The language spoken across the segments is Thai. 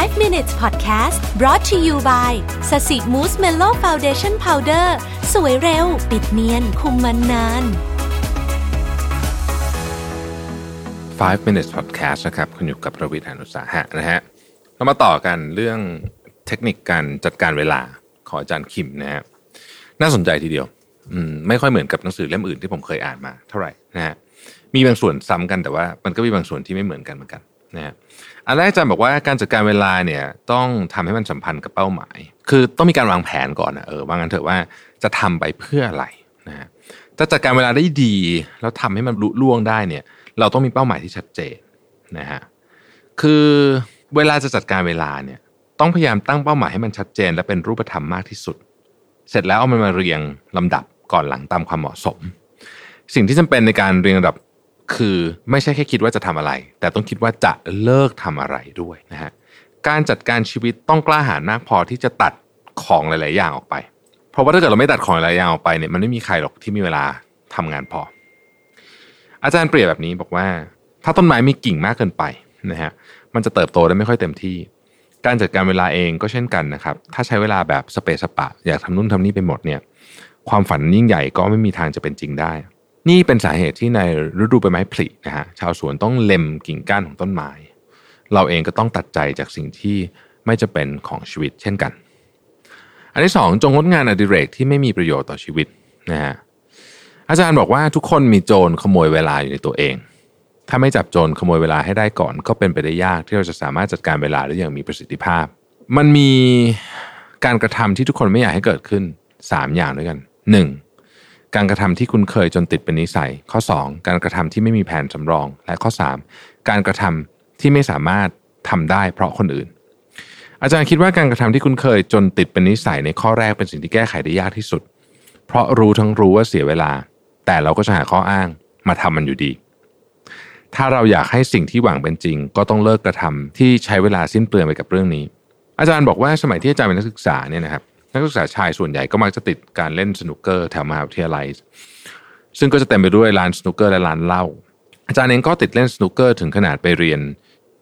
5 minutes podcast brought to you by ศศิ Mousse Mellow foundation powder สวยเร็ว ปิดเนียน คุมมันนาน 5 minutes podcast นะครับ คุณอยู่กับประวิทยานุสาหะนะฮะ เรามาต่อกันเรื่องเทคนิคการจัดการเวลาของอาจารย์คิมนะฮะ น่าสนใจทีเดียว อืม ไม่ค่อยเหมือนกับหนังสือเล่มอื่นที่ผมเคยอ่านมา เท่าไหร่นะฮะ มีบางส่วนซ้ำกันแต่ว่ามันก็มีบางส่วนที่ไม่เหมือนกันเหมือนกัน นะฮะอันแรกอาจารย์บอกว่าการจัดการเวลาเนี่ยต้องทำให้มันสัมพันธ์กับเป้าหมาย คือต้องมีการวางแผนก่อนนะเออว่างั้นเถอะว่าจะทำไปเพื่ออะไรนะฮะจะจัดการเวลาได้ดี แล้วทำให้มันลุล่วงได้เนี่ย เราต้องมีเป้าหมายที่ชัดเจนนะฮะคือเวลาจะจัดการเวลาเนี่ย ต้องพยายามตั้งเป้าหมายให้มันชัดเจน และเป็นรูปธรรมมากที่สุด เสร็จแล้วเอามันมาเรียงลำดับก่อนหลังตามความเหมาะสม สิ่งที่จำเป็นในการเรียงลำดับ คือไม่ใช่แค่คิดว่าจะทำอะไร แต่ต้องคิดว่าจะเลิกทำอะไรด้วยนะฮะการจัดการชีวิตต้องกล้าหาญมากพอที่จะตัดของหลาย ๆ อย่างออกไป เพราะว่าถ้าเกิดเราไม่ตัดของหลายๆอย่างออกไปเนี่ยมันไม่มีใครหรอกที่มีเวลาทำงานพอ อาจารย์เปรียบแบบนี้บอกว่า ถ้าต้นไม้มีกิ่งมากเกินไปนะฮะมันจะเติบโตได้ไม่ค่อยเต็มที่ การจัดการเวลาเองก็เช่นกันนะครับ ถ้าใช้เวลาแบบสเปซสปะ อยากทำนู่นทำนี่ไปหมดเนี่ย ความฝันยิ่งใหญ่ก็ไม่มีทางจะเป็นจริงได้ นี่เป็นสาเหตุที่ในฤดูใบไม้ผลินะฮะชาวสวนต้องเล็มกิ่งก้านของต้นไม้ เราเองก็ต้องตัดใจจากสิ่งที่ไม่จะเป็นของชีวิตเช่นกัน อันที่สองจงงดงานอดิเรกที่ไม่มีประโยชน์ต่อชีวิตนะฮะอาจารย์บอกว่าทุกคนมีโจรขโมยเวลาอยู่ในตัวเอง ถ้าไม่จับโจรขโมยเวลาให้ได้ก่อน ก็เป็นไปได้ยากที่เราจะสามารถจัดการเวลาได้อย่างมีประสิทธิภาพ มันมีการกระทำที่ทุกคนไม่อยากให้เกิดขึ้น 3 อย่างด้วยกัน 1. การกระทำที่คุณเคยจนติดเป็นนิสัย ข้อ 2. การกระทำที่ไม่มีแผนสำรอง และข้อ 3. การกระทำที่ไม่สามารถทำได้เพราะคนอื่น อาจารย์คิดว่าการกระทำที่คุณเคยจนติดเป็นนิสัยในข้อแรกเป็นสิ่งที่แก้ไขได้ยากที่สุด เพราะรู้ทั้งรู้ว่าเสียเวลา แต่เราก็จะหาข้ออ้างมาทำมันอยู่ดี ถ้าเราอยากให้สิ่งที่หวังเป็นจริง ก็ต้องเลิกกระทำที่ใช้เวลาสิ้นเปลืองไปกับเรื่องนี้ อาจารย์บอกว่าสมัยที่อาจารย์เป็นนักศึกษาเนี่ยนะครับ นักศึกษาชายส่วนใหญ่ก็มักจะติดการเล่นสนุกเกอร์แถวมหาวิทยาลัย ซึ่งก็จะเต็มไปด้วยร้านสนุกเกอร์และร้านเหล้าอาจารย์เองก็ติดเล่นสนุกเกอร์ถึงขนาดไปเรียน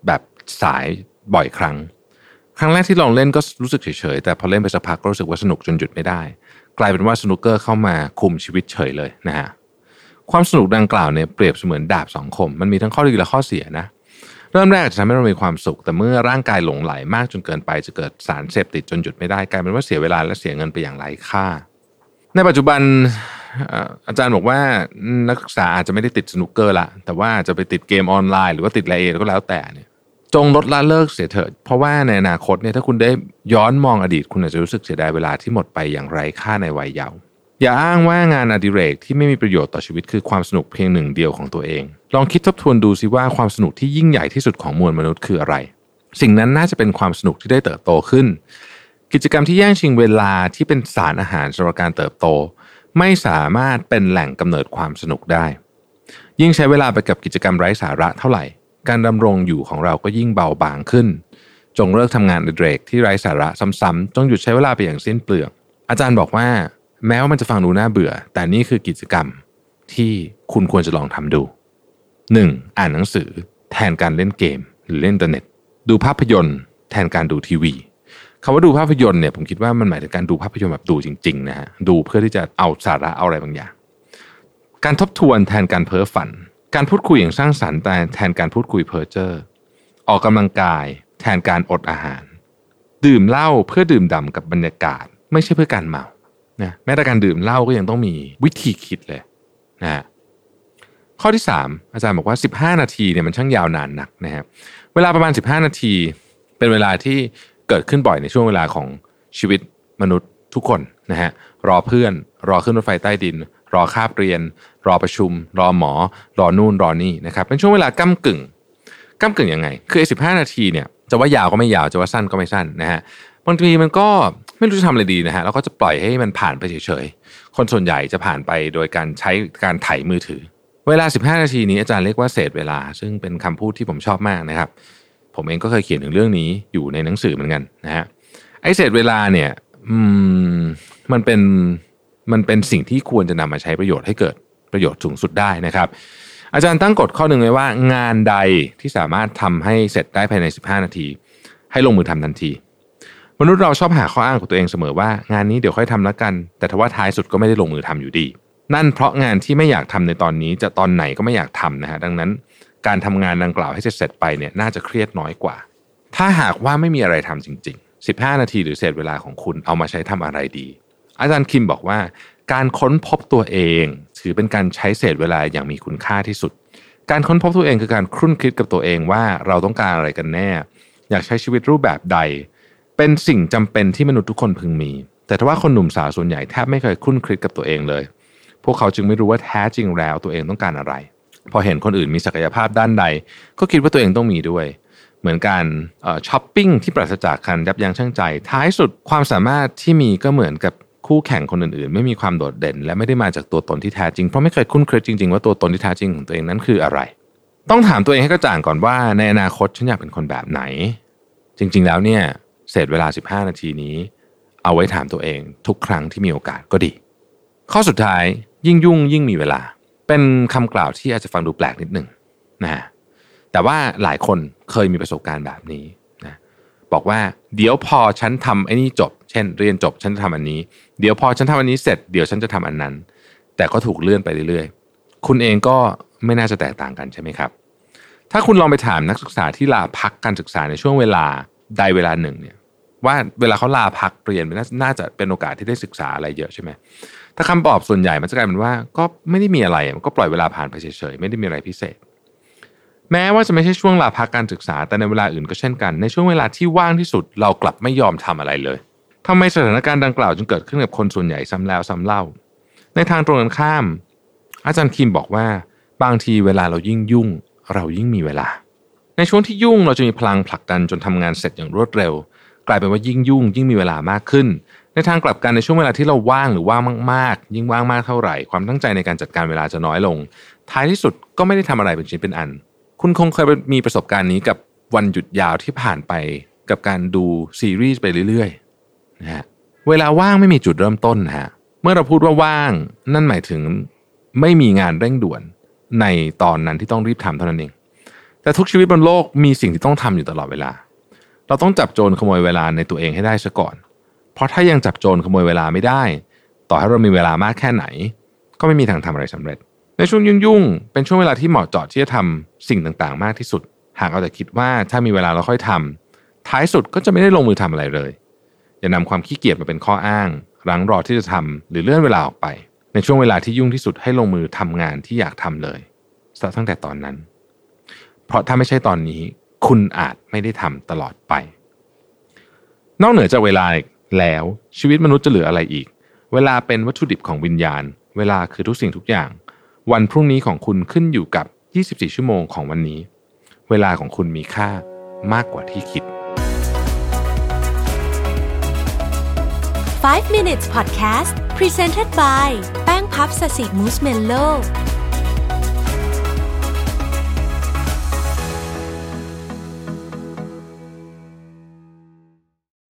แบบสายบ่อยครั้ง ครั้งแรกที่ลองเล่นก็รู้สึกเฉยๆแต่พอเล่นไปสักพักก็รู้สึกว่าสนุกจนหยุดไม่ได้ กลายเป็นว่าสนุกเกอร์เข้ามาคุมชีวิตเฉยเลยนะฮะความสนุกดังกล่าวเนี่ยเปรียบเสมือนดาบสองคม มันมีทั้งข้อดีและข้อเสียนะ เริ่มแรกจะทำให้เรามีความสุข แต่เมื่อร่างกายหลงไหลมากจนเกินไป จะเกิดสารเสพติดจนหยุดไม่ได้กลายเป็นว่าเสียเวลาและเสียเงินไปอย่างไร้ค่า ในปัจจุบันอาจารย์บอกว่านักศึกษาอาจจะไม่ได้ติดสนุกเกอร์ละแต่ว่าจจะไปติดเกมออนไลน์หรือว่าติดอะไรเองก็แล้วแต่เนี่ยจงลดละเลิกเสียเถิดเพราะว่าในอนาคตเนี่ยถ้าคุณได้ย้อนมองอดีต คุณอาจจะรู้สึกเสียดายเวลาที่หมดไปอย่างไร้ค่าในวัยเยาว์ อย่าอ้างว่างานอดิเรกที่ไม่มีประโยชน์ต่อชีวิตคือความสนุกเพียงหนึ่งเดียวของตัวเอง ลองคิดทบทวนดูซิว่าความสนุกที่ยิ่งใหญ่ที่สุดของมวลมนุษย์คืออะไร สิ่งนั้นน่าจะเป็นความสนุกที่ได้เติบโตขึ้น กิจกรรมที่แย่งชิงเวลาที่เป็นสารอาหารสำหรับการเติบโต ไม่สามารถเป็นแหล่งกำเนิดความสนุกได้ ยิ่งใช้เวลาไปกับกิจกรรมไร้สาระเท่าไหร่ การดำรงอยู่ของเราก็ยิ่งเบาบางขึ้น จงเลิกทำงานอดิเรกที่ไร้สาระซ้ำๆจงหยุดใช้เวลาไปอย่างสิ้นเปลือง อาจารย์บอกว่า แม้ว่ามันจะฟังดูน่าเบื่อ แต่นี่คือกิจกรรมที่คุณควรจะลองทำดู 1. อ่านหนังสือ แทนการเล่นเกม หรือเล่นอินเทอร์เน็ต ดูภาพยนตร์ แทนการดูทีวีคำว่าดูภาพยนตร์เนี่ยผมคิดว่ามันหมายถึงการดูภาพยนตร์แบบดูจริงๆนะฮะดูเพื่อที่จะเอาสาระเอาอะไรบางอย่าง การทบทวนแทนการเพ้อฝัน การพูดคุยอย่างสร้างสรรค์แต่แทนการพูดคุยเพ้อเจ้อออกกำลังกาย แทนการอดอาหาร ดื่มเหล้าเพื่อดื่มด่ำกับบรรยากาศ ไม่ใช่เพื่อการเมา นะแม้แต่การดื่มเหล้าก็ยังต้องมีวิธีคิดเลยนะฮะข้อที่ 3 อาจารย์บอกว่า 15 นาทีเนี่ยมันช่างยาวนานนักนะครับเวลาประมาณ 15 นาที เป็นเวลาที่เกิดขึ้นบ่อยในช่วงเวลาของชีวิตมนุษย์ทุกคนนะฮะรอเพื่อน รอขึ้นรถไฟใต้ดิน รอคาบเรียน รอประชุม รอหมอ รอนู่นรอนี่นะครับเป็นช่วงเวลาก้ากึ่งก้ากึ่งยังไง คือไอ้สิบห้านาทีเนี่ยจะว่ายาวก็ไม่ยาวจะว่าสั้นก็ไม่สั้นนะฮะบางทีมันก็ ไม่รู้จะทำอะไรดีนะฮะแล้วก็จะปล่อยให้มันผ่านไปเฉยๆ คนส่วนใหญ่จะผ่านไปโดยการใช้การไถมือถือ เวลา 15 นาทีนี้อาจารย์เรียกว่าเศษเวลา ซึ่งเป็นคำพูดที่ผมชอบมากนะครับ ผมเองก็เคยเขียนถึงเรื่องนี้อยู่ในหนังสือเหมือนกันนะฮะไอเศษเวลาเนี่ยมมันเป็นมันเป็นสิ่งที่ควรจะนำมาใช้ประโยชน์ให้เกิดประโยชน์สูงสุดได้นะครับ อาจารย์ตั้งกฎข้อหนึ่งไว้ว่า งานใดที่สามารถทำให้เสร็จได้ภายใน 15 นาที ให้ลงมือทำทันที มนุษย์เราชอบหาข้ออ้างของตัวเองเสมอว่า งานนี้เดี๋ยวค่อยทำแล้วกัน แต่ทว่าท้ายสุดก็ไม่ได้ลงมือทำอยู่ดี นั่นเพราะงานที่ไม่อยากทำในตอนนี้จะตอนไหนก็ไม่อยากทำนะฮะดังนั้น การทำงานดังกล่าวให้เสร็จไปเนี่ยน่าจะเครียดน้อยกว่า ถ้าหากว่าไม่มีอะไรทำจริง ๆ 15 นาทีหรือเศษเวลาของคุณเอามาใช้ทำอะไรดี อาจารย์คิมบอกว่า การค้นพบตัวเอง ถือเป็นการใช้เศษเวลาอย่างมีคุณค่าที่สุด การค้นพบตัวเองคือการครุ่นคิดกับตัวเองว่าเราต้องการอะไรกันแน่ อยากใช้ชีวิตรูปแบบใด เป็นสิ่งจำเป็นที่มนุษย์ทุกคนพึงมี แต่ถ้าว่าคนหนุ่มสาวส่วนใหญ่แทบไม่เคยครุ่นคิดกับตัวเองเลย พวกเขาจึงไม่รู้ว่าแท้จริงแล้วตัวเองต้องการอะไร พอเห็นคนอื่นมีศักยภาพด้านใด ก็คิดว่าตัวเองต้องมีด้วย เหมือนการช้อปปิ้งที่ปราศจากการยับยั้งชั่งใจ ท้ายสุดความสามารถที่มีก็เหมือนกับคู่แข่งคนอื่นๆ ไม่มีความโดดเด่น และไม่ได้มาจากตัวตนที่แท้จริง เพราะไม่เคยคุ้นเคยจริงๆ ว่าตัวตนที่แท้จริงของตัวเองนั้นคืออะไร ต้องถามตัวเองให้กระจ่างก่อนว่าในอนาคตฉันอยากเป็นคนแบบไหน จริง ๆ แล้วเนี่ย เศษเวลา 15 นาทีนี้ เอาไว้ถามตัวเองทุกครั้งที่มีโอกาสก็ดี ข้อสุดท้ายยิ่งยุ่งยิ่งมีเวลา เป็นคำกล่าวที่อาจจะฟังดูแปลกนิดหนึ่งนะแต่ว่าหลายคนเคยมีประสบการณ์แบบนี้นะบอกว่าเดี๋ยวพอฉันทำไอ้นี่จบ เช่น เรียนจบฉันจะทำอันนี้ เดี๋ยวพอฉันทำอันนี้เสร็จเดี๋ยวฉันจะทำอันนั้น แต่ก็ถูกเลื่อนไปเรื่อยๆ คุณเองก็ไม่น่าจะแตกต่างกันใช่ไหมครับ ถ้าคุณลองไปถามนักศึกษาที่ลาพักการศึกษาในช่วงเวลาใดเวลาหนึ่งเนี่ย ว่าเวลาเขาลาพักเรียนน่าจะเป็นโอกาสที่ได้ศึกษาอะไรเยอะใช่ไหมถ้าคำตอบส่วนใหญ่มันจะกลายเป็นว่าก็ไม่ได้มีอะไรมันก็ปล่อยเวลาผ่านไปเฉยๆไม่ได้มีอะไรพิเศษ แม้ว่าจะไม่ใช่ช่วงลาพักการศึกษาแต่ในเวลาอื่นก็เช่นกัน ในช่วงเวลาที่ว่างที่สุดเรากลับไม่ยอมทำอะไรเลยทำไมสถานการณ์ดังกล่าวจึงเกิดขึ้นกับคนส่วนใหญ่ซ้ำแล้วซ้าเล่า ในทางตรงกันข้าม อาจารย์คิมบอกว่า บางทีเวลาเรายิ่งยุ่ง เรายิ่งมีเวลา ในช่วงที่ยุ่งเราจะมีพลังผลักดันจนทำงานเสร็จอย่างรวดเร็ว กลายเป็นว่ายิ่งยุ่ง ยิ่งมีเวลามากขึ้น ในทางกลับกันในช่วงเวลาที่เราว่างหรือว่างมากๆ ยิ่งว่างมากเท่าไหร่ ความตั้งใจในการจัดการเวลาจะน้อยลง ท้ายที่สุดก็ไม่ได้ทำอะไรเป็นชิ้นเป็นอัน คุณคงเคยมีประสบการณ์นี้กับวันหยุดยาวที่ผ่านไปกับการดูซีรีส์ไปเรื่อยๆนะฮะเวลาว่างไม่มีจุดเริ่มต้นนะฮะเมื่อเราพูดว่าว่าง นั่นหมายถึงไม่มีงานเร่งด่วนในตอนนั้นที่ต้องรีบทำเท่านั้นเอง แต่ทุกชีวิตบนโลกมีสิ่งที่ต้องทำอยู่ตลอดเวลา เราต้องจับโจรขโมยเวลาในตัวเองให้ได้ซะก่อน เพราะถ้ายังจับโจรขโมยเวลาไม่ได้ ต่อให้เรามีเวลามากแค่ไหน ก็ไม่มีทางทำอะไรสำเร็จ ในช่วงยุ่งๆ เป็นช่วงเวลาที่เหมาะเจาะที่จะทำสิ่งต่างๆ มากที่สุด หากเอาแต่คิดว่าถ้ามีเวลาเราค่อยทำท้ายสุดก็จะไม่ได้ลงมือทำอะไรเลย อย่านำความขี้เกียจมาเป็นข้ออ้าง รั้งรอที่จะทำหรือเลื่อนเวลาออกไป ในช่วงเวลาที่ยุ่งที่สุดให้ลงมือทำงานที่อยากทำเลยตั้งแต่ตอนนั้น เพราะถ้าไม่ใช่ตอนนี้ คุณอาจไม่ได้ทำตลอดไป นอกเหนือจากเวลาแล้วชีวิตมนุษย์จะเหลืออะไรอีก เวลาเป็นวัตถุดิบของวิญญาณ เวลาคือทุกสิ่งทุกอย่าง วันพรุ่งนี้ของคุณขึ้นอยู่กับ 24 ชั่วโมงของวันนี้ เวลาของคุณมีค่ามากกว่าที่คิด 5 minutes podcast presented by แป้งพับสสิมูสเมลโล